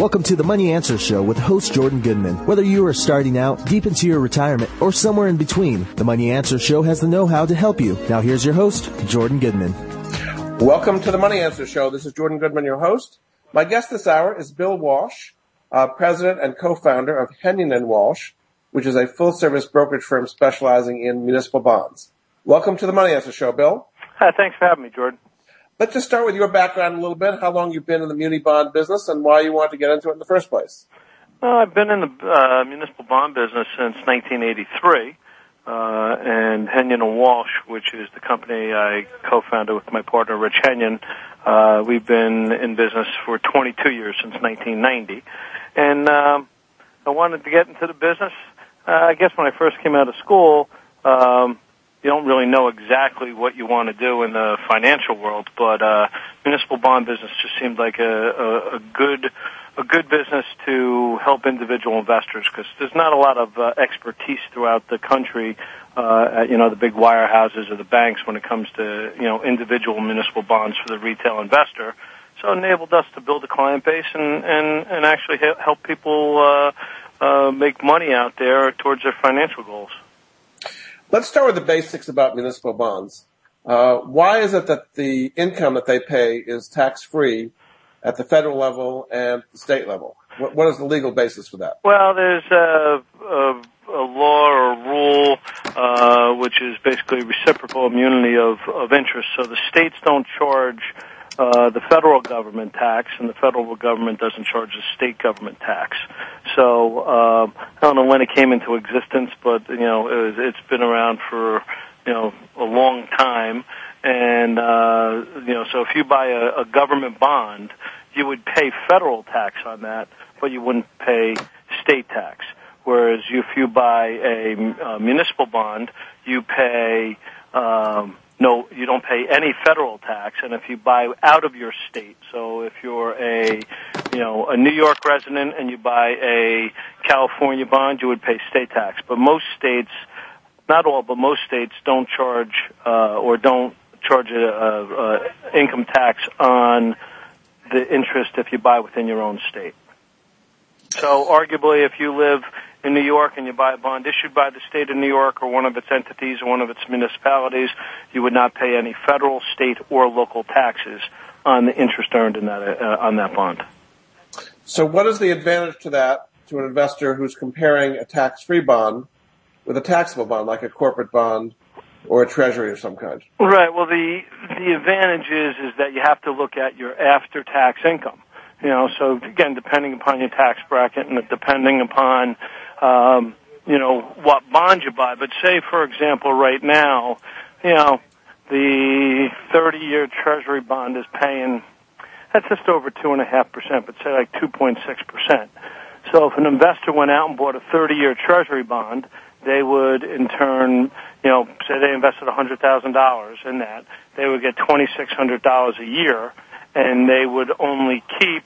Welcome to the Money Answer Show with host Jordan Goodman. Whether you are starting out, deep into your retirement, or somewhere in between, the Money Answer Show has the know-how to help you. Now here's your host, Jordan Goodman. Welcome to the Money Answer Show. This is Jordan Goodman, your host. My guest this hour is Bill Walsh, uh, president and co-founder of Hennion and Walsh, which is a full-service brokerage firm specializing in municipal bonds. Welcome to the Money Answer Show, Bill. Hi, thanks for having me, Jordan. Let's just start with your background a little bit, how long you've been in the muni bond business and why you wanted to get into it in the first place. Well, I've been in the uh, municipal bond business since 1983. Uh, and Hennion and Walsh, which is the company I co-founded with my partner Rich Hennion, uh, we've been in business for 22 years since 1990, and um, I wanted to get into the business. Uh, I guess when I first came out of school, um, you don't really know exactly what you want to do in the financial world, but uh, municipal bond business just seemed like a, a, a good a good business to help individual investors because there's not a lot of uh, expertise throughout the country, uh, at, you know, the big wirehouses or the banks when it comes to you know individual municipal bonds for the retail investor. So it enabled us to build a client base and and and actually help people uh, uh, make money out there towards their financial goals. Let's start with the basics about municipal bonds. Uh, why is it that the income that they pay is tax free at the federal level and the state level? What, what is the legal basis for that? Well, there's a, a, a law or rule uh, which is basically reciprocal immunity of, of interest. So the states don't charge uh, the federal government tax, and the federal government doesn't charge the state government tax. So uh, I don't know when it came into existence, but you know it was, it's been around for you know a long time. And uh, you know, so if you buy a, a government bond, you would pay federal tax on that, but you wouldn't pay state tax. Whereas if you buy a, a municipal bond, you pay um, no, you don't pay any federal tax. And if you buy out of your state, so if you're a, you know, a New York resident and you buy a California bond, you would pay state tax. But most states, not all, but most states don't charge uh, or don't charge a, a, a income tax on the interest if you buy within your own state. So arguably, if you live in New York and you buy a bond issued by the state of New York or one of its entities or one of its municipalities, you would not pay any federal, state, or local taxes on the interest earned in that uh, on that bond. So, what is the advantage to that to an investor who's comparing a tax-free bond with a taxable bond, like a corporate bond or a treasury of some kind? Right. Well, the the advantage is is that you have to look at your after-tax income. You know, so again, depending upon your tax bracket and depending upon um, you know, what bond you buy. But say, for example, right now, you know, the 30-year Treasury bond is paying that's just over two and a half percent, but say like 2.6 percent. So if an investor went out and bought a 30-year Treasury bond, they would in turn, you know, say they invested $100,000 in that, they would get $2,600 a year, and they would only keep,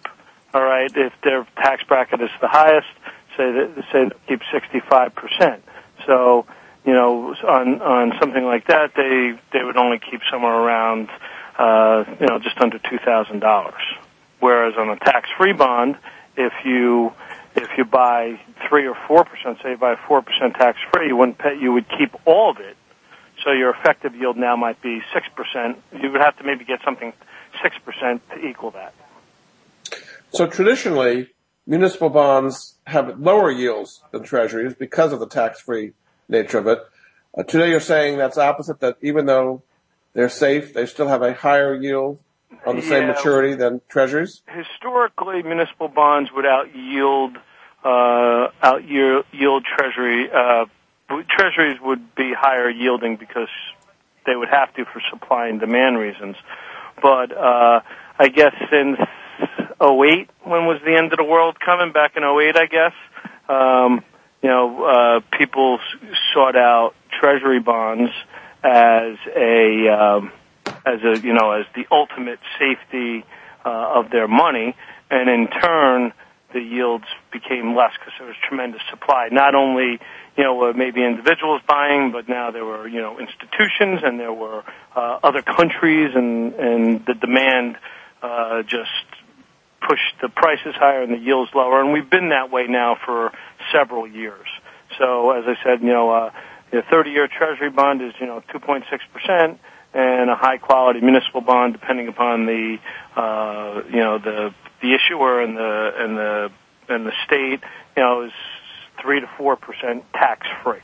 all right, if their tax bracket is the highest, say that say keep 65 percent. So you know on on something like that they they would only keep somewhere around uh, you know just under two thousand dollars. Whereas on a tax free bond, if you if you buy three or four percent, say you buy four percent tax free, you wouldn't pay, you would keep all of it. So your effective yield now might be six percent. You would have to maybe get something six percent to equal that. So traditionally, municipal bonds have lower yields than treasuries because of the tax-free nature of it. Uh, today you're saying that's opposite, that even though they're safe, they still have a higher yield on the yeah, same maturity than treasuries? Historically, municipal bonds would out yield, uh, out yield treasury, uh, treasuries would be higher yielding because they would have to for supply and demand reasons. But, uh, I guess since 08, when was the end of the world coming? Back in 08, I guess. Um, you know, uh, people sought out treasury bonds as a, um, as a, you know, as the ultimate safety uh, of their money, and in turn, the yields became less because there was tremendous supply. Not only, you know, maybe individuals buying, but now there were, you know, institutions and there were uh, other countries, and and the demand uh, just pushed the prices higher and the yields lower. And we've been that way now for several years. So as I said, you know, uh, the 30-year Treasury bond is, you know, 2.6 percent and a high quality municipal bond, depending upon the uh, you know the the issuer and the and the and the state, you know, is three to four percent tax free.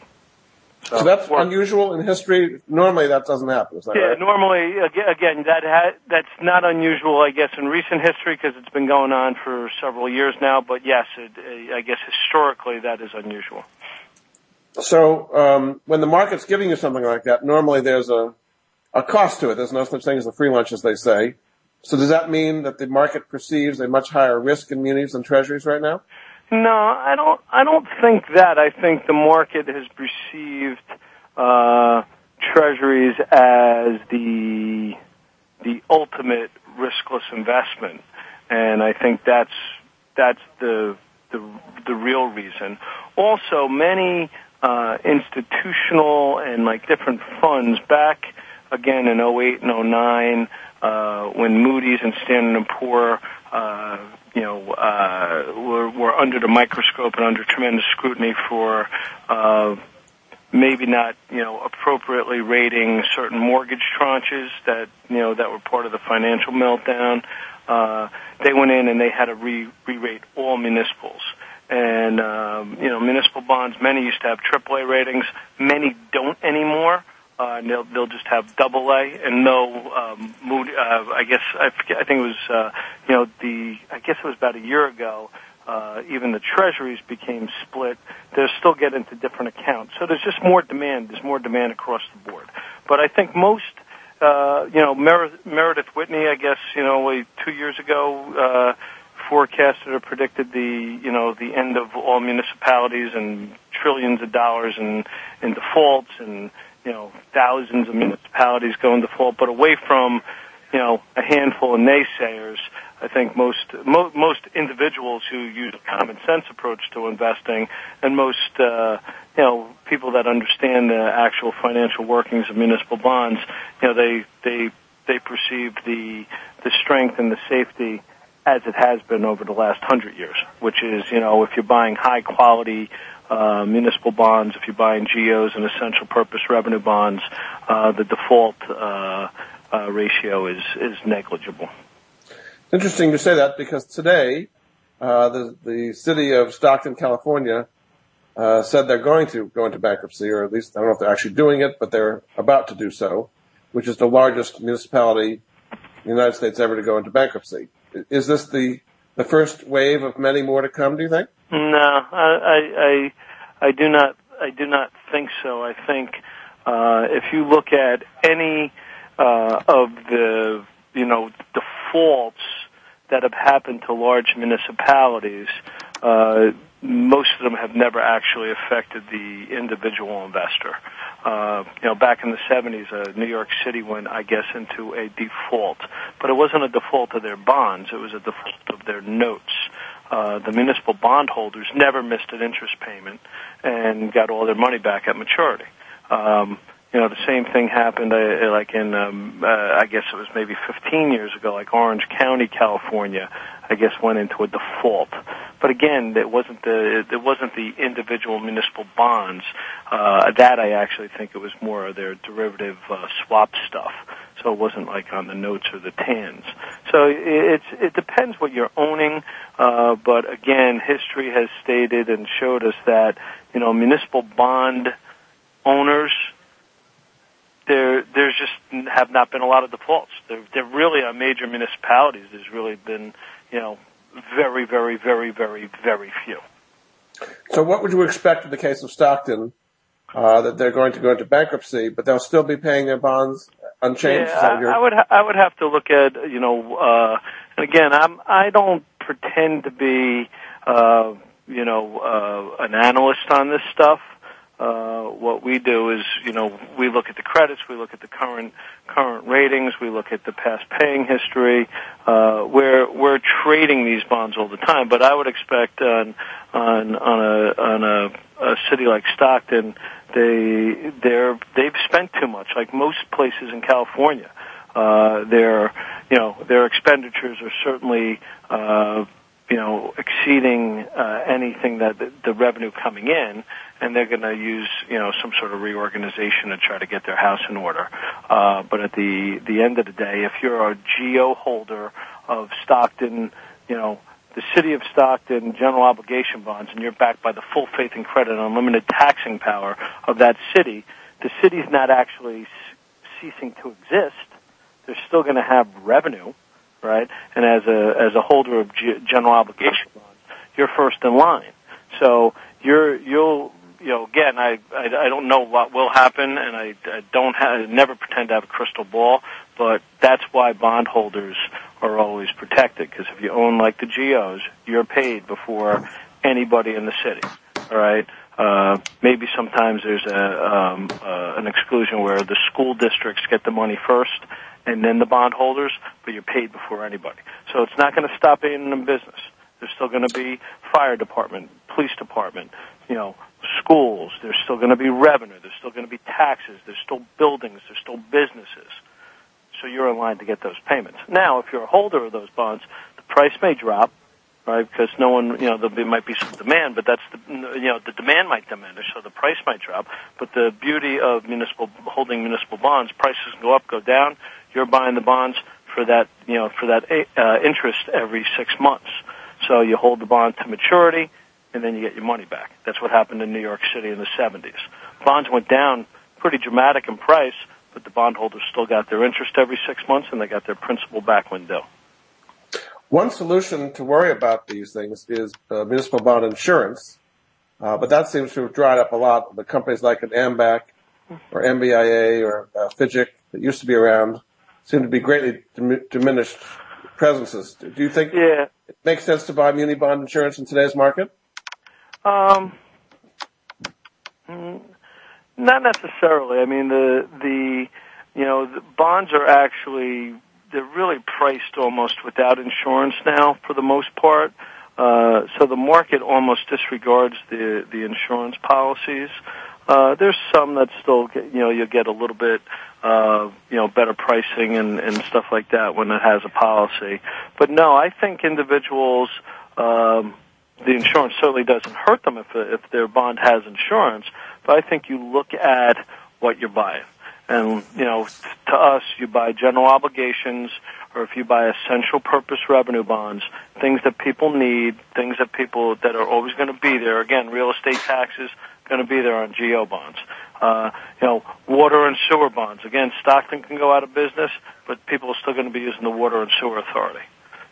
So, so, that's unusual in history. Normally, that doesn't happen. Is that yeah, right? normally, again, that ha- that's not unusual, I guess, in recent history because it's been going on for several years now. But yes, it, I guess historically that is unusual. So, um, when the market's giving you something like that, normally there's a a cost to it. There's no such thing as a free lunch, as they say. So does that mean that the market perceives a much higher risk in munis than treasuries right now? No, I don't. I don't think that. I think the market has perceived uh, treasuries as the the ultimate riskless investment, and I think that's that's the the, the real reason. Also, many uh, institutional and like different funds back again in 08 and 09 uh, when Moody's and Standard & Poor uh, you know, uh, were, were under the microscope and under tremendous scrutiny for uh, maybe not, you know, appropriately rating certain mortgage tranches that, you know, that were part of the financial meltdown. Uh, they went in and they had to re- re-rate all municipals. And, um, you know, municipal bonds, many used to have AAA ratings. Many don't anymore. Uh, and they'll they'll just have double A and no um, mood. Uh, I guess I forget, I think it was uh, you know the I guess it was about a year ago. Uh, even the treasuries became split. They're still getting into different accounts, so there's just more demand. There's more demand across the board. But I think most, uh, you know, Mer- Meredith Whitney, I guess you know, like two years ago. Uh, forecasted or predicted the you know the end of all municipalities and trillions of dollars in in defaults and you know, thousands of municipalities go into default, but away from, you know, a handful of naysayers, I think most mo- most individuals who use a common sense approach to investing, and most uh, you know people that understand the actual financial workings of municipal bonds, you know, they they they perceive the the strength and the safety as it has been over the last hundred years, which is you know if you're buying high quality uh, municipal bonds, if you're buying GOs and essential purpose revenue bonds, uh, the default uh, uh, ratio is is negligible. Interesting to say that because today, uh, the the city of Stockton, California, said they're going to go into bankruptcy, or at least I don't know if they're actually doing it, but they're about to do so, which is the largest municipality in the United States ever to go into bankruptcy. Is this the the first wave of many more to come? Do you think? No, I, I, I do not. I do not think so. I think uh, if you look at any uh, of the you know defaults that have happened to large municipalities, uh, most of them have never actually affected the individual investor. Uh, you know, back in the 70s, uh, New York City went, I guess, into a default, but it wasn't a default of their bonds; it was a default of their notes uh, the municipal bondholders never missed an interest payment and got all their money back at maturity. Um, you know, the same thing happened, uh, like in, um, uh, I guess it was maybe 15 years ago, like Orange County, California, I guess went into a default. But again, it wasn't the, it wasn't the individual municipal bonds. Uh, that I actually think it was more of their derivative, uh, swap stuff. So it wasn't like on the notes or the TANs. So it's, it depends what you're owning, uh, but again, history has stated and showed us that, you know, municipal bond owners, there there's just have not been a lot of defaults. There there really are major municipalities. There's really been you know very very very very very few. So what would you expect in the case of Stockton? Uh, that they're going to go into bankruptcy, but they'll still be paying their bonds unchanged? Yeah, I, I, would ha- I would have to look at you know, uh, and again, I'm I don't pretend to be uh, you know uh, an analyst on this stuff. Uh, what we do is, you know, we look at the credits, we look at the current current ratings, we look at the past paying history. Uh, we're we're trading these bonds all the time, but I would expect on on on a on a, a city like Stockton, they they're they've spent too much, like most places in California. Uh, their you know their expenditures are certainly uh, you know, exceeding uh, anything that the, the revenue coming in, and they're going to use, you know, some sort of reorganization to try to get their house in order. Uh, but at the the end of the day, if you're a GO holder of Stockton, you know, the city of Stockton general obligation bonds, and you're backed by the full faith and credit and unlimited taxing power of that city, the city's not actually ceasing to exist. They're still going to have revenue right? And as a as a holder of general obligation bonds, you're first in line. So you're you'll you know again I I, I don't know what will happen, and I, I don't have never pretend to have a crystal ball, but that's why bondholders are always protected because if you own like the GOs, you're paid before anybody in the city. All right. Uh, maybe sometimes there's a um, uh, an exclusion where the school districts get the money first, and then the bondholders, but you're paid before anybody. So it's not going to stop being in business. There's still going to be fire department, police department, you know, schools. There's still going to be revenue. There's still going to be taxes. There's still buildings. There's still businesses. So you're in line to get those payments. Now, if you're a holder of those bonds, the price may drop, right? Because no one, you know, there might be some demand, but that's the, you know, the demand might diminish, so the price might drop. But the beauty of municipal holding municipal bonds, prices can go up, go down you're buying the bonds for that, you know, for that uh, interest every six months. So you hold the bond to maturity, and then you get your money back. That's what happened in New York City in the 70s. Bonds went down pretty dramatic in price, but the bondholders still got their interest every six months, and they got their principal back when due. One solution to worry about these things is uh, municipal bond insurance, uh, but that seems to have dried up a lot. The companies like an AMBAC or MBIA or uh, that used to be around seem to be greatly diminished presences. Do you think yeah. it makes sense to buy muni bond insurance in today's market? Um, not necessarily. I mean, the the you know the bonds are actually they're really priced almost without insurance now for the most part. Uh, so the market almost disregards the the insurance policies. Uh, there's some that still get, you know you get a little bit uh, you know better pricing and, and stuff like that when it has a policy. But no, I think individuals um, the insurance certainly doesn't hurt them if if their bond has insurance. But I think you look at what you're buying, and you know to us you buy general obligations or if you buy essential purpose revenue bonds, things that people need, things that people that are always going to be there. Again, real estate taxes going to be there on GO bonds. Uh, you know, water and sewer bonds. Again, Stockton can go out of business, but people are still going to be using the water and sewer authority.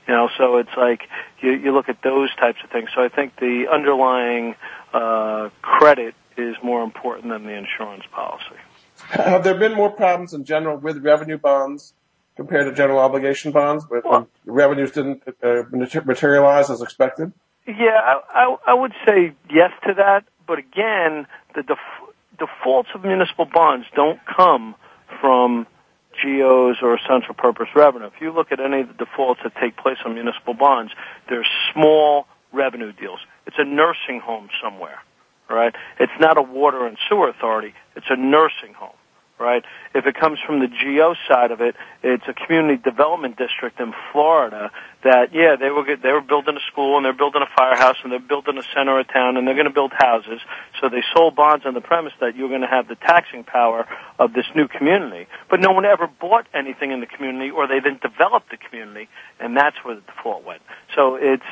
You know, so it's like you, you look at those types of things. So I think the underlying uh, credit is more important than the insurance policy. Have there been more problems in general with revenue bonds compared to general obligation bonds, where well, revenues didn't uh, materialize as expected? Yeah, I, I, I would say yes to that. But again, the def- defaults of municipal bonds don't come from GOs or essential purpose revenue. If you look at any of the defaults that take place on municipal bonds, they're small revenue deals. It's a nursing home somewhere, right? It's not a water and sewer authority. It's a nursing home right? If it comes from the GO side of it, it's a community development district in Florida that yeah, they were they were building a school and they're building a firehouse and they're building a center of town and they're going to build houses. So they sold bonds on the premise that you're going to have the taxing power of this new community. But no one ever bought anything in the community or they then developed the community and that's where the default went. So it's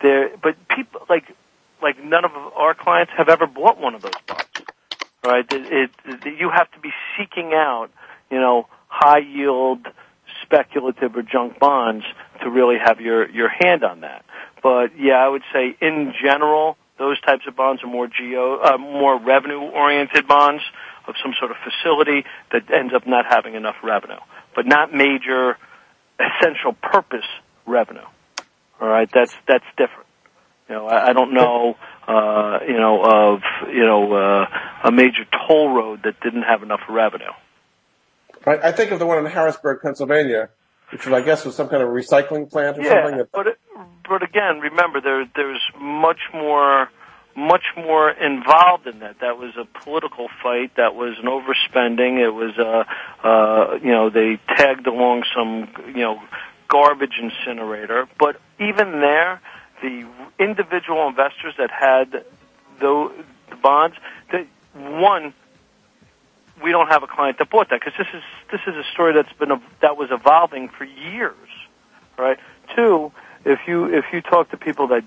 there but people like like none of our clients have ever bought one of those bonds right? It, it, you have to be seeking out, you know, high yield, speculative or junk bonds to really have your your hand on that. But yeah, I would say in general, Those types of bonds are more GO, uh, more revenue-oriented bonds of some sort of facility that ends up not having enough revenue, but not major essential purpose revenue. All right, that's that's different. You know, I, I don't know, uh, you know, of you know uh, a major toll road that didn't have enough revenue. Right. I think of the one in Harrisburg, Pennsylvania, which I guess, was some kind of recycling plant or yeah, something. That... but it, but again, remember there there's much more much more involved in that. That was a political fight. That was an overspending. It was a, uh, uh, you know, they tagged along some, you know, garbage incinerator. But even there, the individual investors that had the, the bonds, one, we don't have a client that bought that because this is this is a story that's been that was evolving for years, right? Two, if you if you talk to people that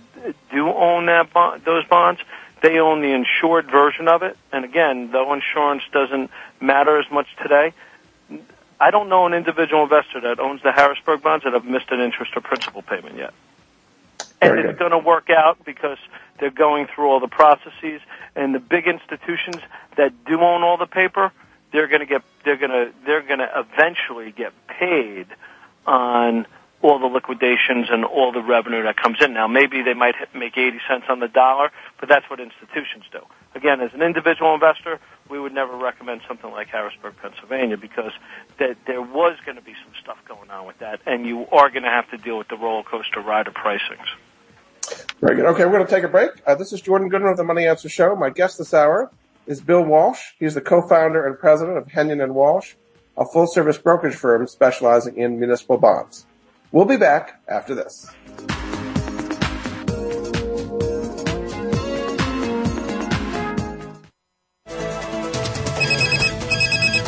do own that bond, those bonds, they own the insured version of it. And again, though insurance doesn't matter as much today, I don't know an individual investor that owns the Harrisburg bonds that have missed an interest or principal payment yet. And it's going to work out because they're going through all the processes. And the big institutions that do own all the paper, they're going to get they're going to they're going to eventually get paid on all the liquidations and all the revenue that comes in. Now, maybe they might make 80 cents on the dollar, but that's what institutions do. Again, as an individual investor, we would never recommend something like Harrisburg, Pennsylvania, because that there was going to be some stuff going on with that, and you are going to have to deal with the roller coaster ride of pricings. Very good. Okay, we're going to take a break. Uh, this is Jordan Goodman of the Money Answer Show. My guest this hour is Bill Walsh. He's the co-founder and president of Hennion and Walsh, a full-service brokerage firm specializing in municipal bonds. We'll be back after this.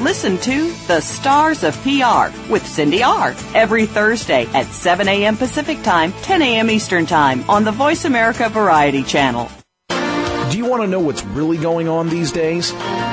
Listen to The Stars of PR with Cindy R. every Thursday at 7 a.m. Pacific Time, 10 a.m. Eastern Time on the Voice America Variety Channel. Do you want to know what's really going on these days?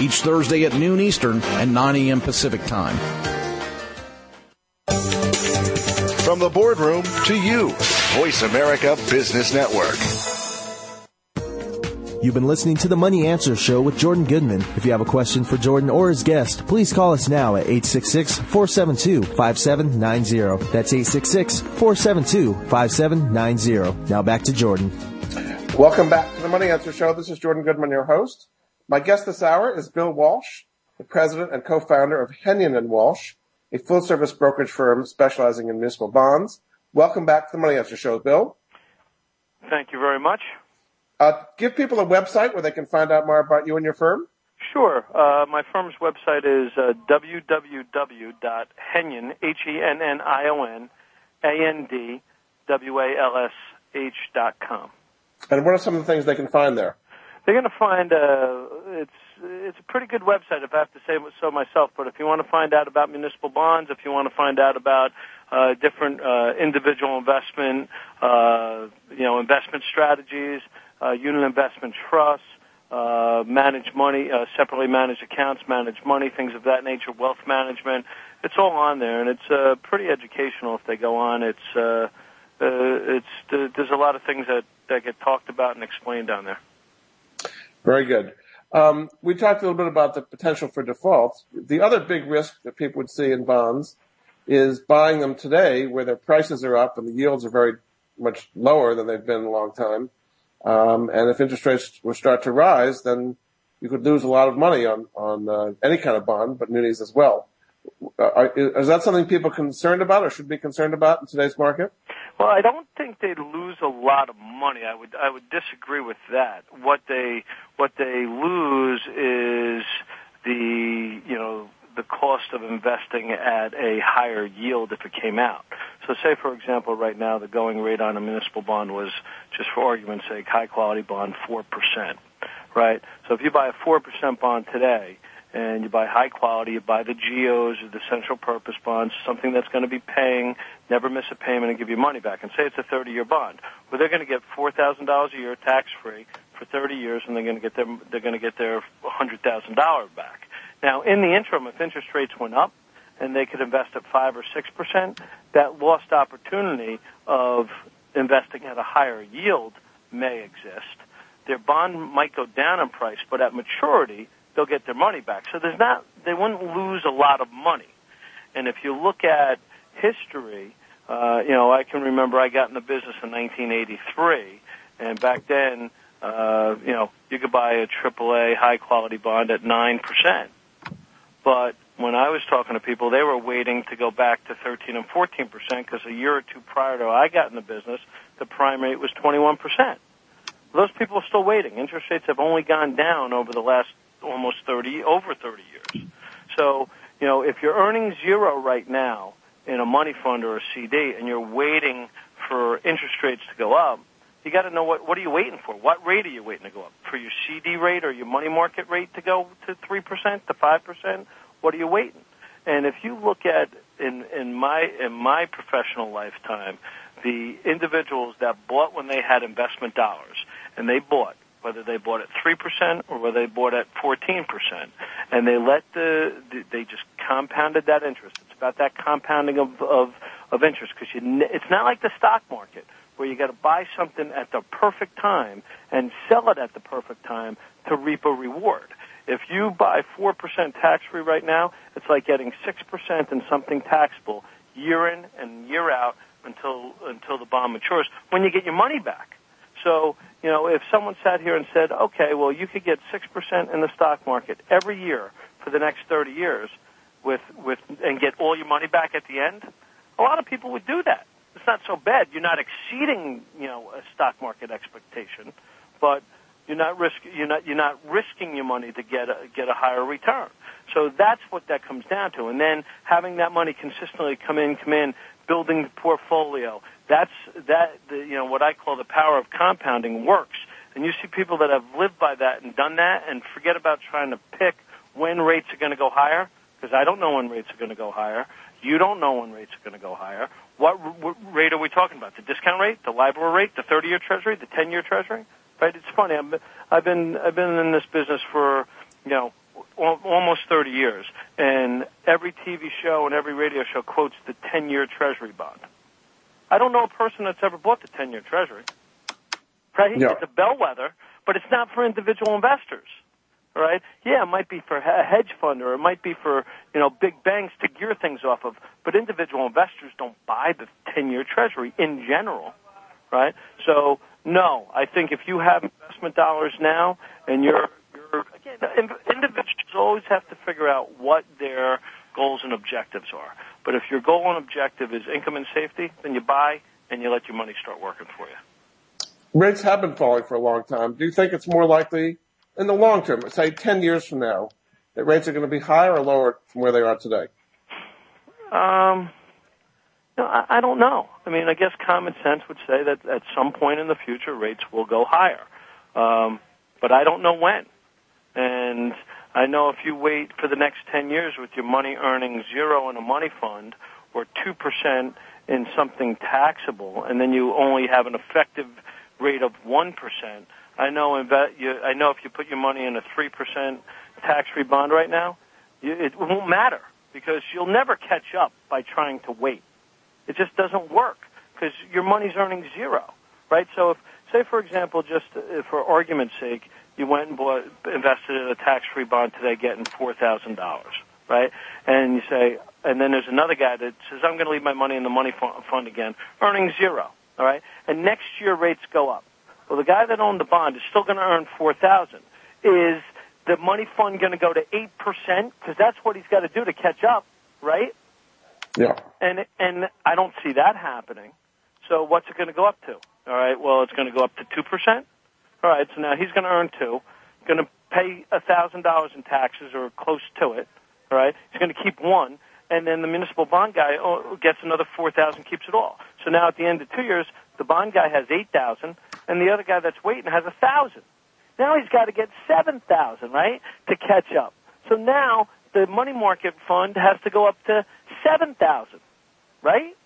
each Thursday at noon Eastern and 9 a.m. Pacific Time. From the boardroom to you, Voice America Business Network. You've been listening to the Money Answer Show with Jordan Goodman. If you have a question for Jordan or his guest, please call us now at 866-472-5790. That's 866-472-5790. Now back to Jordan. Welcome back to the Money Answer Show. This is Jordan Goodman, your host. My guest this hour is Bill Walsh, the president and co-founder of Hennion and Walsh, a full-service brokerage firm specializing in municipal bonds. Welcome back to the Money Answer Show, Bill. Thank you very much. Uh, give people a website where they can find out more about you and your firm. Sure. Uh, my firm's website is uh, www.hennion, H-E-N-N-I-O-N, A-N-D, W-A-L-S-H dot com. And what are some of the things they can find there? They're going to find uh, it's it's a pretty good website if I have to say so myself. But if you want to find out about municipal bonds, if you want to find out about uh, different uh, individual investment, uh, you know, investment strategies, uh, unit investment trusts, uh, manage money, uh, separately managed accounts, manage money, things of that nature, wealth management. It's all on there, and it's uh, pretty educational if they go on. It's uh, it's there's a lot of things that that get talked about and explained down there. Very good. Um, we talked a little bit about the potential for defaults. The other big risk that people would see in bonds is buying them today where their prices are up and the yields are very much lower than they've been in a long time. Um, and if interest rates will start to rise, then you could lose a lot of money on, on uh, any kind of bond, but munis as well. Are, is that something people are concerned about or should be concerned about in today's market? Well, I don't think they'd lose a lot of money. I would I would disagree with that. What they what they lose is the you know the cost of investing at a higher yield if it came out. So say for example right now the going rate on a municipal bond was just for argument's sake high quality bond 4%, right? So if you buy a 4% bond today, and you buy high quality, you buy the GOs or the central purpose bonds, something that's going to be paying, never miss a payment and give you money back. And say it's a 30 year bond. Well, they're going to get $4,000 a year tax free for 30 years and they're going to get their, they're going to get their $100,000 back. Now, in the interim, if interest rates went up and they could invest at 5 or 6%, that lost opportunity of investing at a higher yield may exist. Their bond might go down in price, but at maturity, they'll get their money back. So there's not, they wouldn't lose a lot of money. And if you look at history, uh, you know, I can remember I got in the business in 1983, and back then, uh, you know, you could buy a AAA high quality bond at 9%. But when I was talking to people, they were waiting to go back to 13 and 14% because a year or two prior to I got in the business, the prime rate was 21%. Those people are still waiting. Interest rates have only gone down over the last almost 30, over 30 years. So, you know, if you're earning zero right now in a money fund or a CD and you're waiting for interest rates to go up, you got to know what what are you waiting for? What rate are you waiting to go up? For your CD rate or your money market rate to go to 3% to 5%? What are you waiting? And if you look at in in my in my professional lifetime, the individuals that bought when they had investment dollars and they bought whether they bought at 3% or whether they bought at 14%. And they let the, they just compounded that interest. It's about that compounding of, of, of interest because you, it's not like the stock market where you got to buy something at the perfect time and sell it at the perfect time to reap a reward. If you buy 4% tax free right now, it's like getting 6% in something taxable year in and year out until, until the bond matures when you get your money back. So, you know, if someone sat here and said, okay, well, you could get 6% in the stock market every year for the next 30 years with, with, and get all your money back at the end, a lot of people would do that. It's not so bad. You're not exceeding, you know, a stock market expectation, but you're not risk, you're not, you're not risking your money to get a, get a higher return. So that's what that comes down to. And then having that money consistently come in, come in, building the portfolio, that's that the, you know what I call the power of compounding works. And you see people that have lived by that and done that, and forget about trying to pick when rates are going to go higher because I don't know when rates are going to go higher. You don't know when rates are going to go higher. What, what rate are we talking about? The discount rate, the LIBOR rate, the 30-year Treasury, the 10-year Treasury? Right? It's funny. Been, I've been I've been in this business for you know almost 30 years, and every TV show and every radio show quotes the 10-year Treasury bond. I don't know a person that's ever bought the 10 year treasury. Right? Yeah. It's a bellwether, but it's not for individual investors. Right? Yeah, it might be for a hedge fund or it might be for, you know, big banks to gear things off of, but individual investors don't buy the 10 year treasury in general. Right? So, no, I think if you have investment dollars now and you're, you're again, individuals always have to figure out what their goals and objectives are. But if your goal and objective is income and safety, then you buy and you let your money start working for you. Rates have been falling for a long time. Do you think it's more likely in the long term, say 10 years from now, that rates are going to be higher or lower from where they are today? Um, no, I, I don't know. I mean, I guess common sense would say that at some point in the future, rates will go higher. Um, but I don't know when. And I know if you wait for the next 10 years with your money earning zero in a money fund or 2% in something taxable, and then you only have an effective rate of 1%, I know, you, I know if you put your money in a 3% tax-free bond right now, you, it won't matter because you'll never catch up by trying to wait. It just doesn't work because your money's earning zero, right? So if, say for example, just uh, for argument's sake, you went and bought, invested in a tax-free bond today, getting four thousand dollars, right? And you say, and then there's another guy that says, I'm going to leave my money in the money fund again, earning zero, all right? And next year rates go up. Well, the guy that owned the bond is still going to earn four thousand. Is the money fund going to go to eight percent? Because that's what he's got to do to catch up, right? Yeah. And and I don't see that happening. So what's it going to go up to? All right. Well, it's going to go up to two percent. All right. So now he's going to earn two, going to pay a thousand dollars in taxes or close to it. All right. He's going to keep one, and then the municipal bond guy oh, gets another four thousand, keeps it all. So now at the end of two years, the bond guy has eight thousand, and the other guy that's waiting has a thousand. Now he's got to get seven thousand, right, to catch up. So now the money market fund has to go up to seven thousand, right,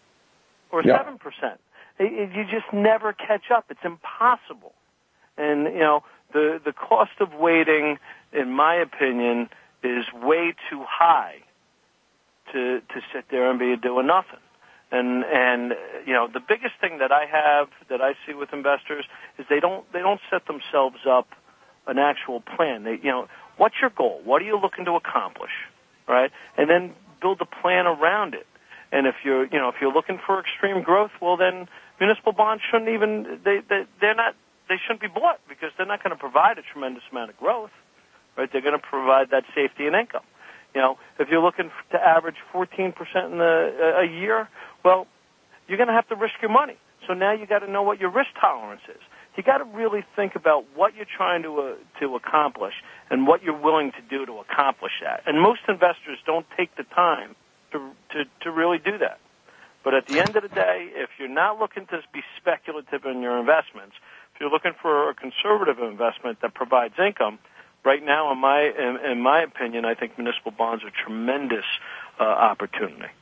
or seven yeah. percent. You just never catch up. It's impossible. And you know the the cost of waiting, in my opinion, is way too high to to sit there and be doing nothing. And and you know the biggest thing that I have that I see with investors is they don't they don't set themselves up an actual plan. They you know what's your goal? What are you looking to accomplish? Right? And then build a plan around it. And if you're you know if you're looking for extreme growth, well then municipal bonds shouldn't even they, they they're not they shouldn't be bought because they're not going to provide a tremendous amount of growth. Right? They're going to provide that safety and income. You know, if you're looking to average 14% in the, a year, well, you're going to have to risk your money. So now you got to know what your risk tolerance is. You got to really think about what you're trying to uh, to accomplish and what you're willing to do to accomplish that. And most investors don't take the time to to to really do that. But at the end of the day, if you're not looking to be speculative in your investments, if you're looking for a conservative investment that provides income, right now, in my in, in my opinion, I think municipal bonds are tremendous uh, opportunity.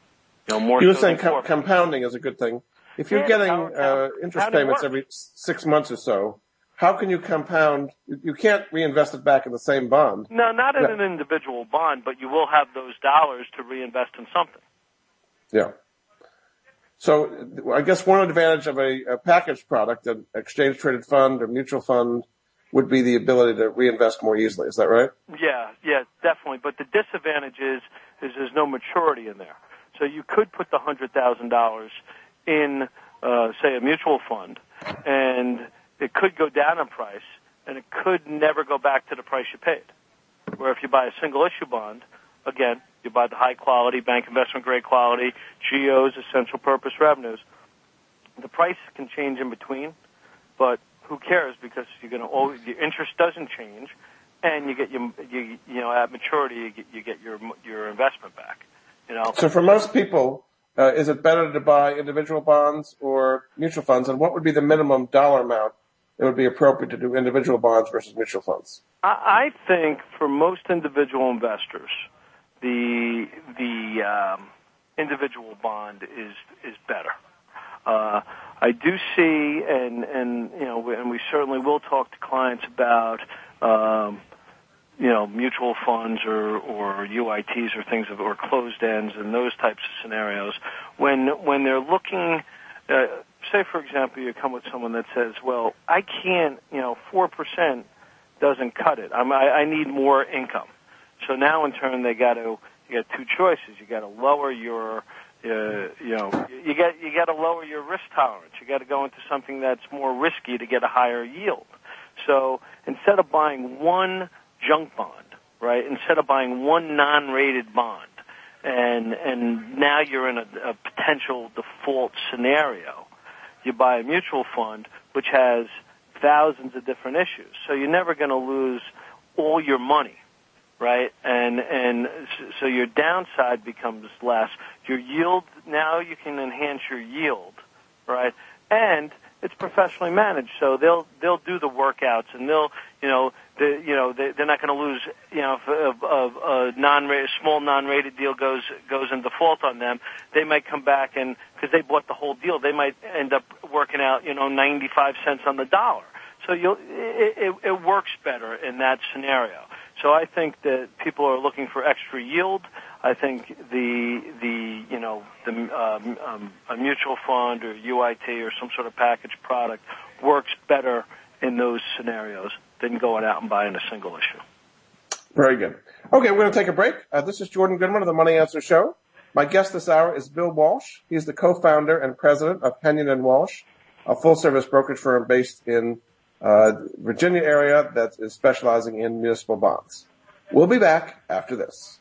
You know, more. You were so saying com- compounding is a good thing. If you're yeah, getting how, uh, interest payments every six months or so, how can you compound? You can't reinvest it back in the same bond. No, not in yeah. an individual bond, but you will have those dollars to reinvest in something. Yeah. So I guess one advantage of a, a packaged product, an exchange traded fund or mutual fund, would be the ability to reinvest more easily. Is that right? Yeah, yeah, definitely. But the disadvantage is, is there's no maturity in there. So you could put the hundred thousand dollars in, uh, say, a mutual fund, and it could go down in price, and it could never go back to the price you paid. Where if you buy a single issue bond, again, you buy the high quality, bank investment grade quality, GOs, essential purpose revenues. The price can change in between, but who cares? Because you're going to always, your interest doesn't change, and you get your, you, you know, at maturity you get, you get your your investment back. You know. So for most people, uh, is it better to buy individual bonds or mutual funds? And what would be the minimum dollar amount it would be appropriate to do individual bonds versus mutual funds? I think for most individual investors, the the um, individual bond is is better. Uh, I do see, and and you know, and we certainly will talk to clients about, um, you know, mutual funds or or UITs or things of or closed ends and those types of scenarios when when they're looking. Uh, say, for example, you come with someone that says, "Well, I can't, you know, four percent doesn't cut it. I'm, I, I need more income." So now, in turn, they got to you got two choices. You got to lower your, uh, you know, you got you got to lower your risk tolerance. You got to go into something that's more risky to get a higher yield. So instead of buying one junk bond, right? Instead of buying one non-rated bond, and and now you're in a, a potential default scenario you buy a mutual fund which has thousands of different issues. So you're never going to lose all your money, right? And and so your downside becomes less. Your yield now you can enhance your yield, right? And it's professionally managed, so they'll they'll do the workouts and they'll you know they, you know they, they're not going to lose you know if, if, if a non small non-rated deal goes goes in default on them, they might come back and because they bought the whole deal, they might end up working out you know 95 cents on the dollar. So you'll it, it, it works better in that scenario. So I think that people are looking for extra yield. I think the the you know the um, um, a mutual fund or UIT or some sort of package product works better in those scenarios than going out and buying a single issue. Very good. Okay, we're going to take a break. Uh, this is Jordan Goodman of the Money Answer Show. My guest this hour is Bill Walsh. He's the co-founder and president of Hennion and Walsh, a full-service brokerage firm based in Uh, Virginia area that is specializing in municipal bonds. We'll be back after this.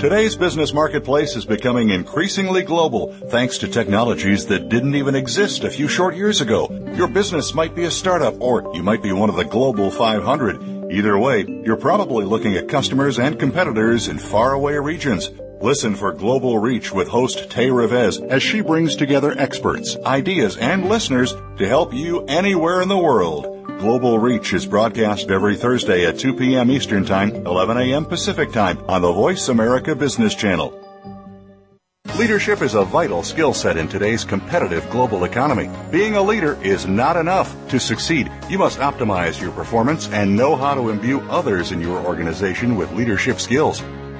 Today's business marketplace is becoming increasingly global thanks to technologies that didn't even exist a few short years ago. Your business might be a startup or you might be one of the global 500. Either way, you're probably looking at customers and competitors in faraway regions. Listen for Global Reach with host Tay Revez as she brings together experts, ideas, and listeners to help you anywhere in the world. Global Reach is broadcast every Thursday at 2 p.m. Eastern Time, 11 a.m. Pacific Time on the Voice America Business Channel. Leadership is a vital skill set in today's competitive global economy. Being a leader is not enough. To succeed, you must optimize your performance and know how to imbue others in your organization with leadership skills.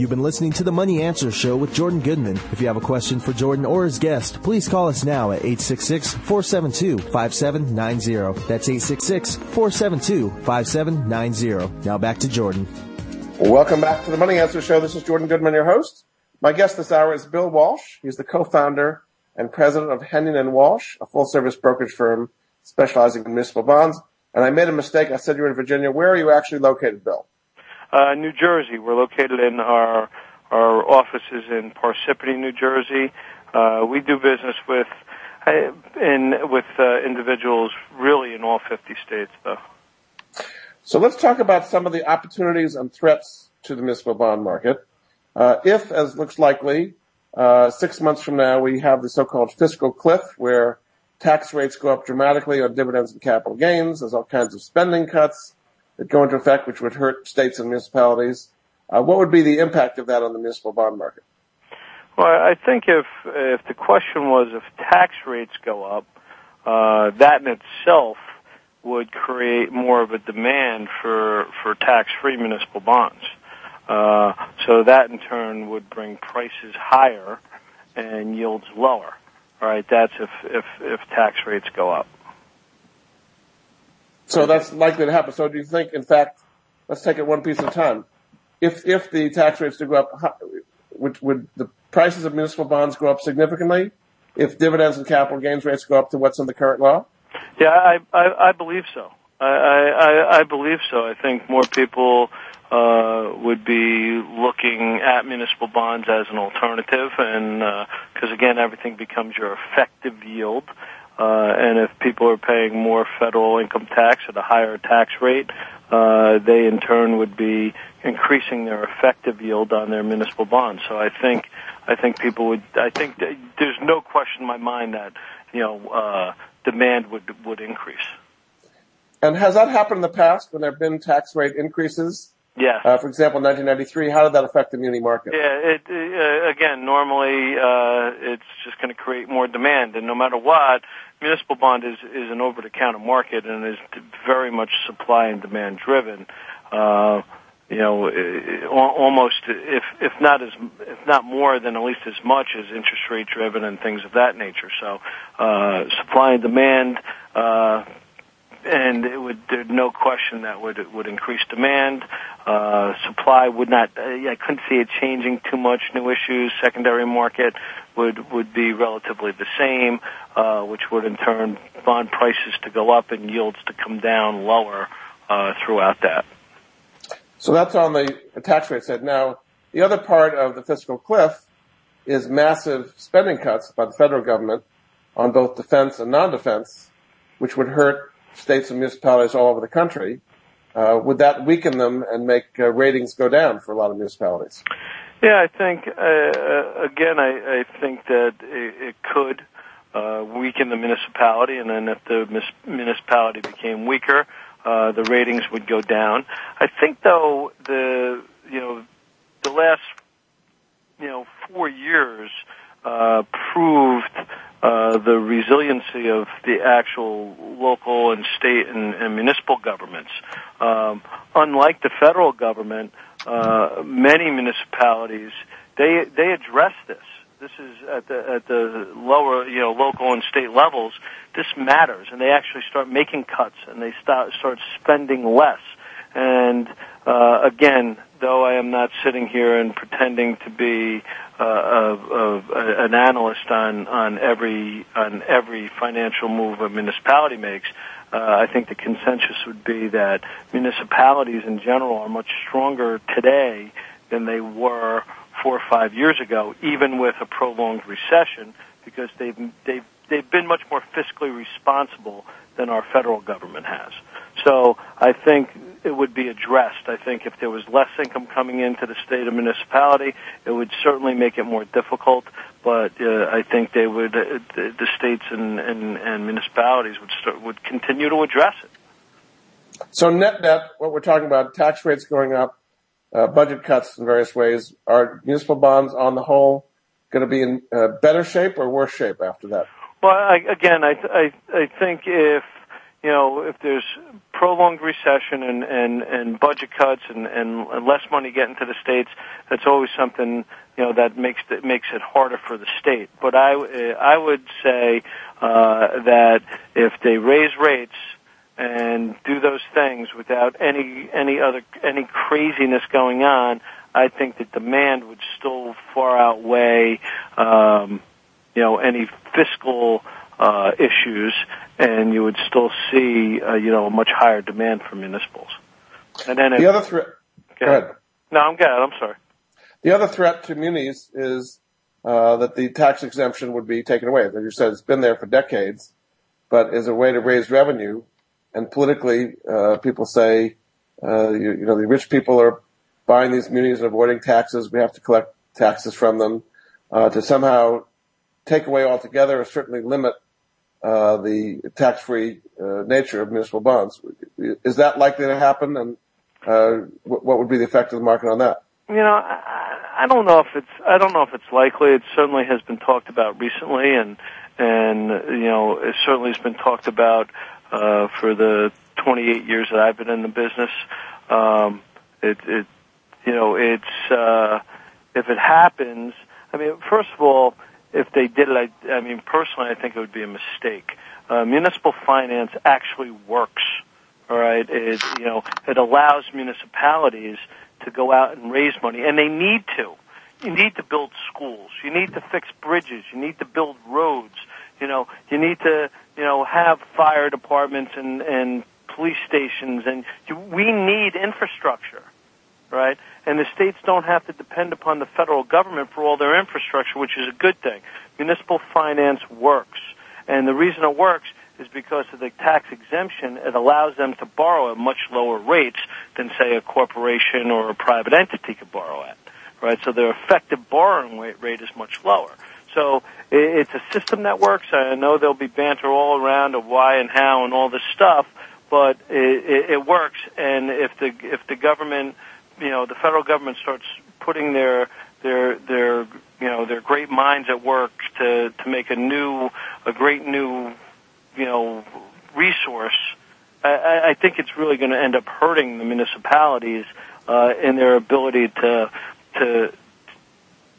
You've been listening to the Money Answer Show with Jordan Goodman. If you have a question for Jordan or his guest, please call us now at 866-472-5790. That's 866-472-5790. Now back to Jordan. Welcome back to the Money Answer Show. This is Jordan Goodman, your host. My guest this hour is Bill Walsh. He's the co-founder and president of Hennion and Walsh, a full-service brokerage firm specializing in municipal bonds. And I made a mistake. I said you were in Virginia. Where are you actually located, Bill? Uh, New Jersey. We're located in our our offices in Parsippany, New Jersey. Uh, we do business with uh, in with uh, individuals really in all 50 states, though. So let's talk about some of the opportunities and threats to the municipal bond market. Uh, if, as looks likely, uh, six months from now we have the so-called fiscal cliff, where tax rates go up dramatically on dividends and capital gains. There's all kinds of spending cuts that go into effect, which would hurt states and municipalities. Uh, what would be the impact of that on the municipal bond market? Well, I think if if the question was if tax rates go up, uh, that in itself would create more of a demand for for tax-free municipal bonds. Uh, so that in turn would bring prices higher and yields lower. All right, that's if if if tax rates go up. So that's likely to happen. So do you think, in fact, let's take it one piece at a time. If if the tax rates do go up, how, would would the prices of municipal bonds go up significantly? If dividends and capital gains rates go up to what's in the current law? Yeah, I I, I believe so. I, I I believe so. I think more people uh, would be looking at municipal bonds as an alternative, and because uh, again, everything becomes your effective yield. Uh, and if people are paying more federal income tax at a higher tax rate, uh, they in turn would be increasing their effective yield on their municipal bonds. So I think I think people would I think there's no question in my mind that you know uh, demand would would increase. And has that happened in the past when there have been tax rate increases? Yeah. Uh, for example, in 1993, how did that affect the muni market? Yeah, it, uh, again, normally uh, it's just going to create more demand, and no matter what, municipal bond is is an over-the-counter market and is very much supply and demand driven. Uh, you know, almost if if not as if not more than at least as much as interest rate driven and things of that nature. So, uh, supply and demand. Uh, and it would there's no question that would would increase demand. Uh, supply would not. Uh, I couldn't see it changing too much. New issues, secondary market would would be relatively the same, uh, which would in turn bond prices to go up and yields to come down lower uh, throughout that. So that's on the tax rate side. Now, the other part of the fiscal cliff is massive spending cuts by the federal government on both defense and non-defense, which would hurt states and municipalities all over the country, uh, would that weaken them and make uh, ratings go down for a lot of municipalities? Yeah, I think uh, uh again, I, I, think that it, it could uh, weaken the municipality, and then if the municipality became weaker, uh, the ratings would go down. I think, though, the you know the last you know four years proved uh, the resiliency of the actual local and state and, and municipal governments. Um, unlike the federal government, uh, many municipalities they they address this. This is at the at the lower you know local and state levels. This matters, and they actually start making cuts and they start start spending less. And uh, again, though I am not sitting here and pretending to be uh, of, of an analyst on on every on every financial move a municipality makes. Uh, I think the consensus would be that municipalities in general are much stronger today than they were four or five years ago, even with a prolonged recession, because they've they've they've been much more fiscally responsible than our federal government has. So I think it would be addressed. I think if there was less income coming into the state or municipality, it would certainly make it more difficult. But uh, I think they would, uh, the, the states and, and, and municipalities would start, would continue to address it. So net net, what we're talking about, tax rates going up, uh, budget cuts in various ways. Are municipal bonds on the whole going to be in uh, better shape or worse shape after that? Well, I, again, I, I, I think if you know, if there's prolonged recession and, and, and budget cuts and, and less money getting to the states, that's always something, you know, that makes it, makes it harder for the state. But I, I would say, uh, that if they raise rates and do those things without any, any other, any craziness going on, I think that demand would still far outweigh, um, you know, any fiscal, uh, issues, and you would still see, uh, you know, a much higher demand for municipals. And then the other threat. Go ahead. No, I'm good. I'm sorry. The other threat to munis is uh, that the tax exemption would be taken away. As you said, it's been there for decades, but as a way to raise revenue. And politically, uh, people say, uh, you, you, know, the rich people are buying these munis and avoiding taxes. We have to collect taxes from them. Uh, to somehow take away altogether or certainly limit uh, the tax-free uh, nature of municipal bonds. Is that likely to happen, and uh, what would be the effect of the market on that? You know, I, I don't know if it's I don't know if it's likely. It certainly has been talked about recently, and and you know, it certainly has been talked about uh, for the 28 years that I've been in the business. Um, it, it, you know, it's uh, if it happens. I mean, first of all, if they did it, I, I mean, personally, I think it would be a mistake. Uh, municipal finance actually works. All right, it you know it allows municipalities to go out and raise money, and they need to. You need to build schools. You need to fix bridges. You need to build roads. You know, you need to you know have fire departments and and police stations, and you, we need infrastructure right? And the states don't have to depend upon the federal government for all their infrastructure, which is a good thing. Municipal finance works. And the reason it works is because of the tax exemption, it allows them to borrow at much lower rates than, say, a corporation or a private entity could borrow at, right? So their effective borrowing rate is much lower. So it's a system that works. I know there'll be banter all around of why and how and all this stuff, but it, it, it works. And if the if the government you know the federal government starts putting their their their you know their great minds at work to to make a new a great new you know resource, I, I think it's really going to end up hurting the municipalities uh, in their ability to to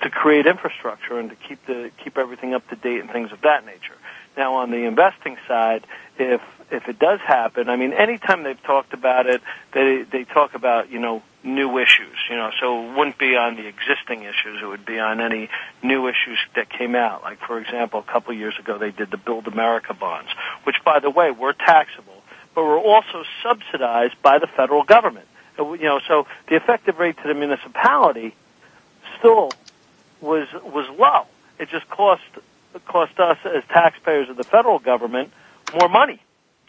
to create infrastructure and to keep the keep everything up to date and things of that nature. Now, on the investing side, if if it does happen, I mean, anytime they've talked about it, they they talk about you know new issues, you know, so it wouldn't be on the existing issues; it would be on any new issues that came out. Like, for example, a couple of years ago, they did the Build America bonds, which, by the way, were taxable, but were also subsidized by the federal government. You know, so the effective rate to the municipality still was was low. It just cost cost us as taxpayers of the federal government more money.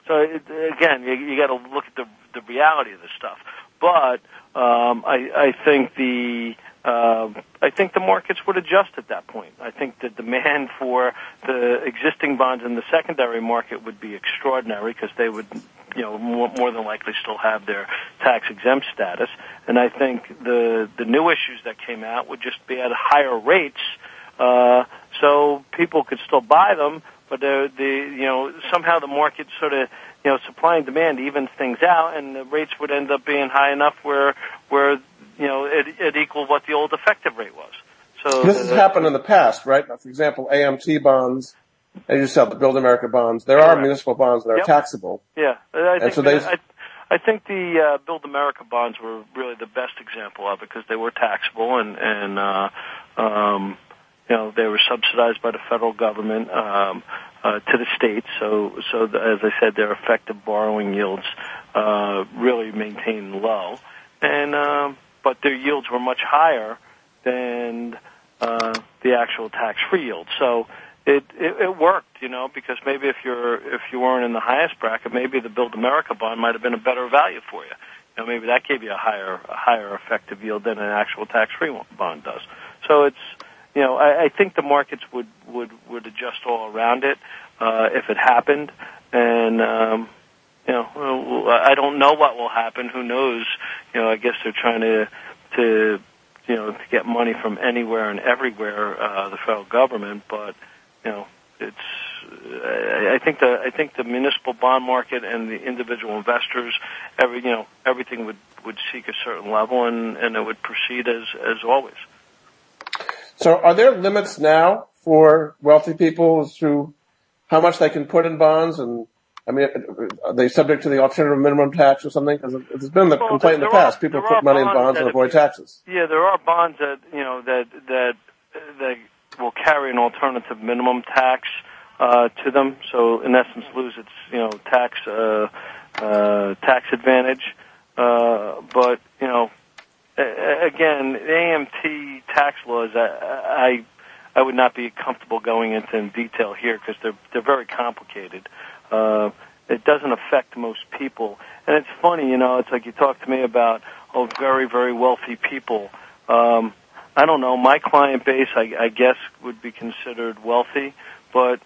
So it, again, you, you got to look at the the reality of this stuff. But um, I, I think the uh, I think the markets would adjust at that point. I think the demand for the existing bonds in the secondary market would be extraordinary because they would, you know, more, more than likely still have their tax exempt status. And I think the the new issues that came out would just be at higher rates, uh, so people could still buy them, but the the you know somehow the market sort of you know supply and demand evens things out, and the rates would end up being high enough where where you know it, it equaled what the old effective rate was. So this has happened in the past, right? For example, AMT bonds. As you said, the Build America bonds. There are municipal bonds that are Yep. taxable. Yeah, I think, so they- I, I think the uh, Build America bonds were really the best example of it because they were taxable and and uh, um, you know they were subsidized by the federal government um, uh, to the states. So so the, as I said, their effective borrowing yields uh, really maintained low, and um, but their yields were much higher than uh, the actual tax-free yield. So it, it it worked, you know, because maybe if you're if you weren't in the highest bracket, maybe the Build America bond might have been a better value for you. You know, maybe that gave you a higher a higher effective yield than an actual tax-free bond does. So it's you know, I, I think the markets would would would adjust all around it uh, if it happened, and um, you know, I don't know what will happen. Who knows? You know, I guess they're trying to to you know to get money from anywhere and everywhere, uh, the federal government, but you know, it's. I I think the I think the municipal bond market and the individual investors, every you know, everything would would seek a certain level, and and it would proceed as as always. So are there limits now for wealthy people as to how much they can put in bonds? And I mean, are they subject to the alternative minimum tax or something? Because it's been the Well, complaint in the there are- past. People put money in bonds and avoid taxes. Yeah, there are bonds that you know that that that will carry an alternative minimum tax uh, to them. So in essence, lose its you know tax uh, uh, tax advantage. Uh, but you know, again, AMT tax laws. I, I I would not be comfortable going into in detail here because they're they're very complicated. Uh, it doesn't affect most people, and it's funny, you know. It's like you talk to me about oh, very very wealthy people. Um, I don't know. My client base, I, I guess, would be considered wealthy, but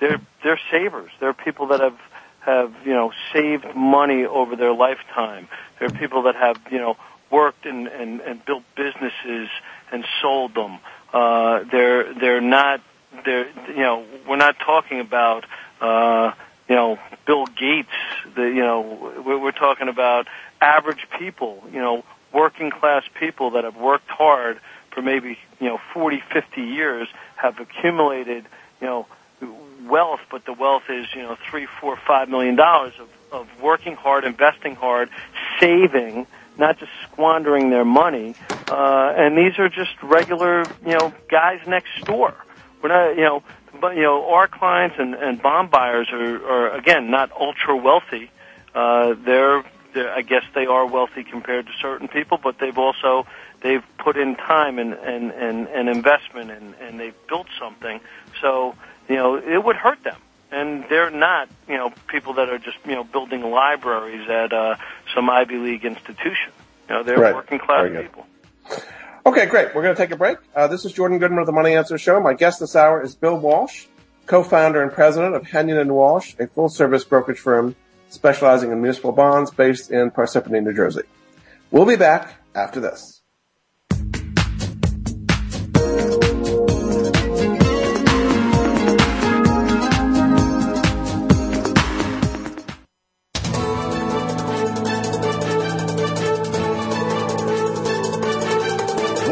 they're they're savers. They're people that have have you know saved money over their lifetime. They're people that have you know worked and and, and built businesses and sold them. Uh, they're they're not they're you know we're not talking about uh, you know Bill Gates. The you know we're, we're talking about average people. You know working class people that have worked hard for maybe you know 40, 50 years have accumulated you know wealth, but the wealth is you know three, four, five million dollars of, of working hard, investing hard, saving, not just squandering their money. Uh, and these are just regular you know guys next door. We're not you know but you know our clients and, and bond buyers are, are again not ultra wealthy. Uh, they're, they're I guess they are wealthy compared to certain people, but they've also they've put in time and and and, and investment and and they've built something. So you know it would hurt them, and they're not you know people that are just you know building libraries at uh, some Ivy League institution. You know they're Right. working class people. Okay, great. We're going to take a break. Uh, this is Jordan Goodman of the Money Answer Show. My guest this hour is Bill Walsh, co-founder and president of Hennion and Walsh, a full-service brokerage firm specializing in municipal bonds based in Parsippany, New Jersey. We'll be back after this.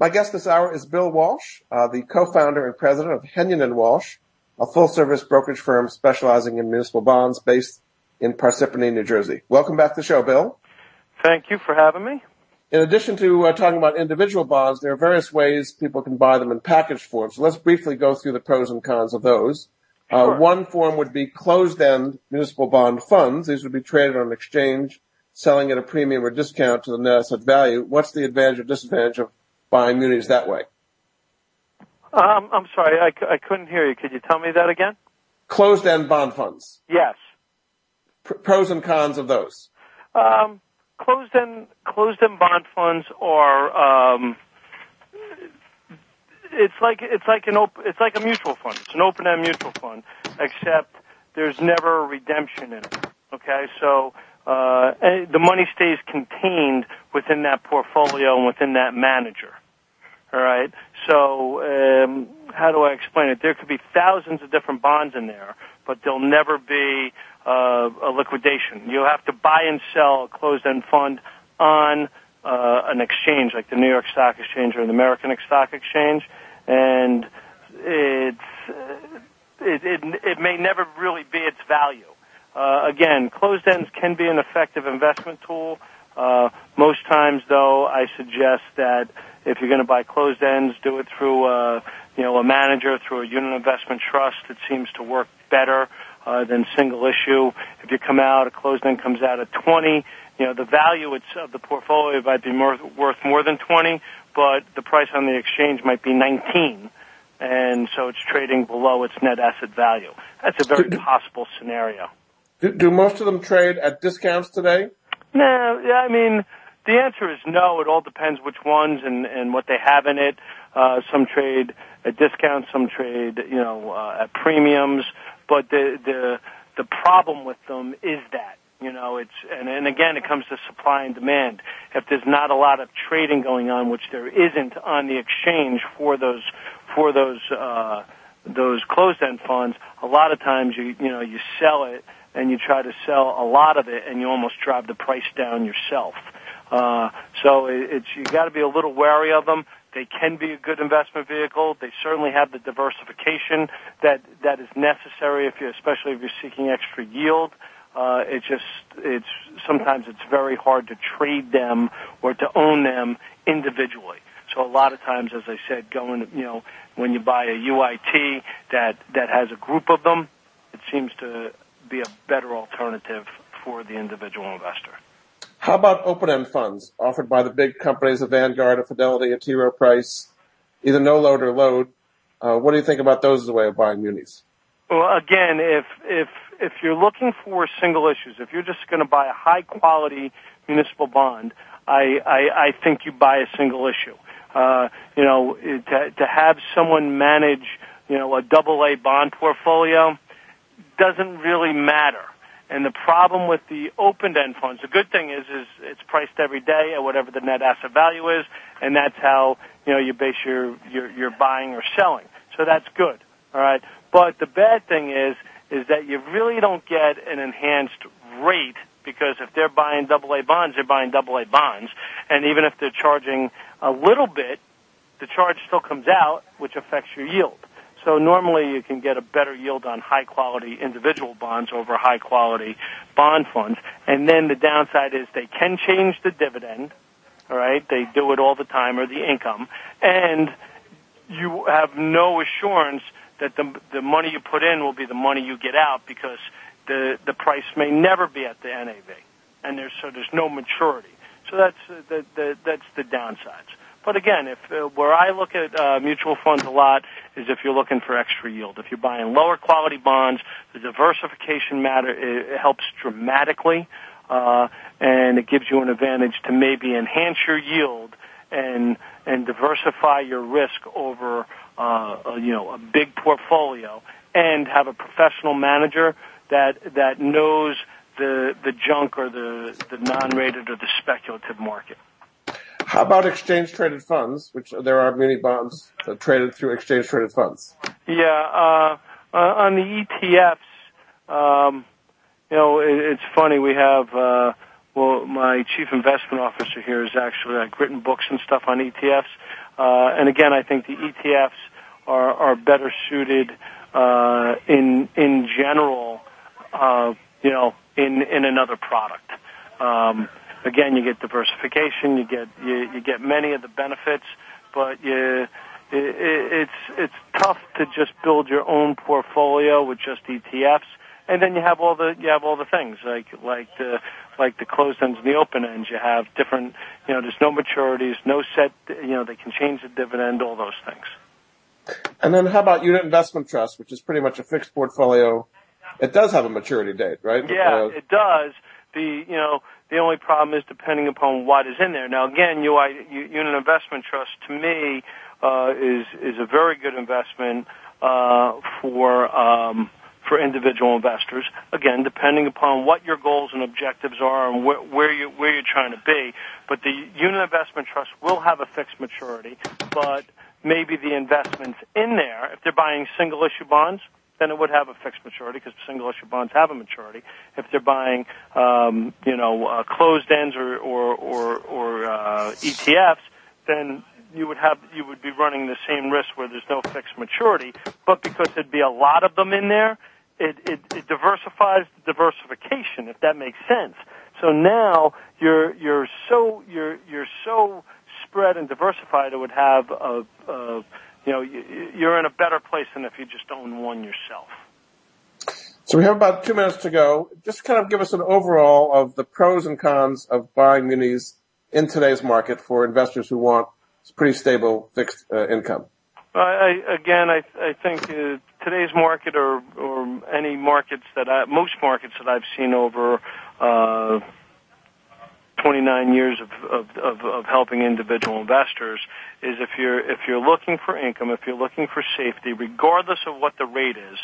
My guest this hour is Bill Walsh, uh, the co-founder and president of Hennion and Walsh, a full-service brokerage firm specializing in municipal bonds based in Parsippany, New Jersey. Welcome back to the show, Bill. Thank you for having me. In addition to uh, talking about individual bonds, there are various ways people can buy them in package form. So let's briefly go through the pros and cons of those. Uh, Sure. one form would be closed-end municipal bond funds. These would be traded on an exchange, selling at a premium or discount to the net asset value. What's the advantage or disadvantage of buying munis that way? Um, I'm sorry, I, I couldn't hear you. Could you tell me that again? Closed-end bond funds. Yes. Pr- pros and cons of those. Um, closed-end closed-end bond funds are um, it's like it's like an op- it's like a mutual fund. It's an open-end mutual fund, except there's never a redemption in it. Okay, so the money stays contained within that portfolio and within that manager. All right. So um, how do I explain it? There could be thousands of different bonds in there, but there'll never be uh, a liquidation. You'll have to buy and sell a closed-end fund on uh, an exchange like the New York Stock Exchange or the American Stock Exchange, and it's it, it, it may never really be its value. Uh, again, closed ends can be an effective investment tool. Uh, most times, though, I suggest that if you're going to buy closed ends, do it through uh, you know a manager, through a unit investment trust. It seems to work better uh, than single issue. If you come out, a closed end comes out at 20. You know the value it's, of the portfolio might be more, worth more than 20, but the price on the exchange might be 19 and so it's trading below its net asset value. That's a very possible scenario. Do, do most of them trade at discounts today? No, yeah, I mean, the answer is no. It all depends which ones and, and what they have in it. Uh, some trade at discounts, some trade, you know, uh, at premiums. But the the the problem with them is that you know it's and and again it comes to supply and demand. If there's not a lot of trading going on, which there isn't on the exchange for those for those uh, those closed-end funds, a lot of times you you know you sell it and you try to sell a lot of it, and you almost drive the price down yourself. Uh, so it, it's you got to be a little wary of them. They can be a good investment vehicle. They certainly have the diversification that that is necessary if you, especially if you're seeking extra yield. Uh, it's just it's sometimes it's very hard to trade them or to own them individually. So a lot of times, as I said, going, you know, when you buy a UIT that, that has a group of them, it seems to be a better alternative for the individual investor. How about open-end funds offered by the big companies, of Vanguard, a Fidelity, a T. Rowe Price, either no load or load? Uh, what do you think about those as a way of buying munis? Well, again, if if if you're looking for single issues, if you're just going to buy a high quality municipal bond, I, I I think you buy a single issue. Uh, you know, to to have someone manage, you know, a double A bond portfolio doesn't really matter. And the problem with the open-end funds, the good thing is, is it's priced every day at whatever the net asset value is, and that's how you know you base your your, your buying or selling. So that's good. All right. But the bad thing is, is that you really don't get an enhanced rate because if they're buying double A bonds, they're buying double A bonds, and even if they're charging a little bit, the charge still comes out, which affects your yield. So normally you can get a better yield on high quality individual bonds over high quality bond funds. And then the downside is they can change the dividend, all right? They do it all the time or the income. And you have no assurance that the the money you put in will be the money you get out because the the price may never be at the NAV, and there's so there's no maturity. So that's uh, the, the that's the downsides. But again, if uh, where I look at uh, mutual funds a lot is if you're looking for extra yield. If you're buying lower quality bonds, the diversification matter it helps dramatically, uh, and it gives you an advantage to maybe enhance your yield and and diversify your risk over uh, a, you know a big portfolio and have a professional manager that that knows the the junk or the the non-rated or the speculative market. How about exchange traded funds, which there are muni bonds that traded through exchange traded funds? Yeah, uh, uh, on the ETFs, um, you know, it, it's funny. We have, uh, well, my chief investment officer here has actually like written books and stuff on ETFs. Uh, and again, I think the ETFs are, are better suited, uh, in, in general, uh, you know, in, in another product. Um, again, you get diversification, you get you, you get many of the benefits, but you, it, it's it's tough to just build your own portfolio with just ETFs, and then you have all the you have all the things like like the like the closed ends and the open ends. You have different, you know, there's no maturities, no set, you know, they can change the dividend, all those things. And then how about unit investment trust, which is pretty much a fixed portfolio? It does have a maturity date, right? Yeah, uh, it does. The you know the only problem is depending upon what is in there. Now, again, UI, unit investment trust to me uh, is is a very good investment uh, for um, for individual investors. Again, depending upon what your goals and objectives are and where, where you where you're trying to be. But the unit investment trust will have a fixed maturity, but maybe the investments in there, if they're buying single issue bonds, then it would have a fixed maturity because single issue bonds have a maturity. If they're buying, um, you know, uh, closed ends or or or, or uh, ETFs, then you would have you would be running the same risk where there's no fixed maturity. But because there'd be a lot of them in there, it, it, it diversifies the diversification, if that makes sense. So now you're you're so you're you're so spread and diversified, it would have a, a you know, you're in a better place than if you just own one yourself. So we have about two minutes to go. Just kind of give us an overall of the pros and cons of buying munis in today's market for investors who want pretty stable fixed uh, income. I, again, I, I think uh, today's market, or or any markets that I, most markets that I've seen over uh, 29 years of, of, of, of helping individual investors is if you're if you're looking for income, if you're looking for safety, regardless of what the rate is,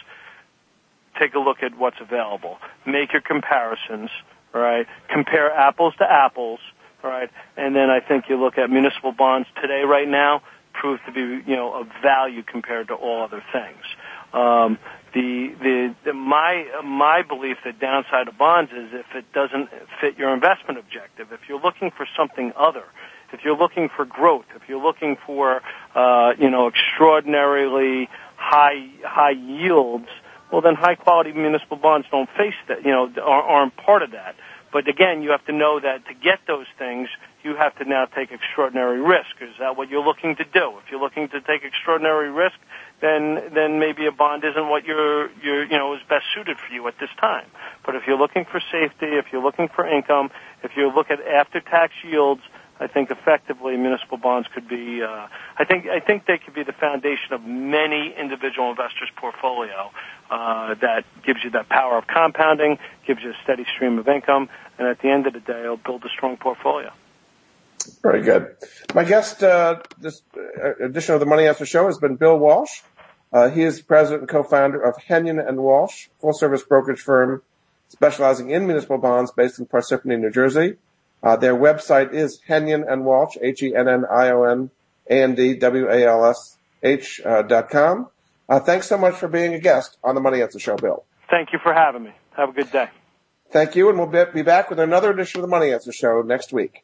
take a look at what's available. Make your comparisons, right? Compare apples to apples, right? And then I think you look at municipal bonds today, right now, prove to be you know of value compared to all other things. Um, the, the, the my my belief that downside of bonds is if it doesn't fit your investment objective. If you're looking for something other, if you're looking for growth, if you're looking for uh, you know extraordinarily high high yields, well then high quality municipal bonds don't face that. You know aren't part of that. But again, you have to know that to get those things, you have to now take extraordinary risk. Is that what you're looking to do? If you're looking to take extraordinary risk, then then maybe a bond isn't what you're you're you know is best suited for you at this time. But if you're looking for safety, if you're looking for income, if you look at after tax yields, I think effectively municipal bonds could be. Uh, I think I think they could be the foundation of many individual investors' portfolio. Uh, that gives you that power of compounding, gives you a steady stream of income, and at the end of the day, it'll build a strong portfolio. Very good. My guest, uh, this uh, edition of the Money Answer Show has been Bill Walsh. Uh, he is president and co-founder of Hennion and Walsh, full-service brokerage firm specializing in municipal bonds based in Parsippany, New Jersey. Uh, their website is Hennion and Walsh, H-E-N-N-I-O-N A-N-D-W-A-L-S-H uh, dot com. Uh, thanks so much for being a guest on the Money Answer Show, Bill. Thank you for having me. Have a good day. Thank you, and we'll be back with another edition of the Money Answer Show next week.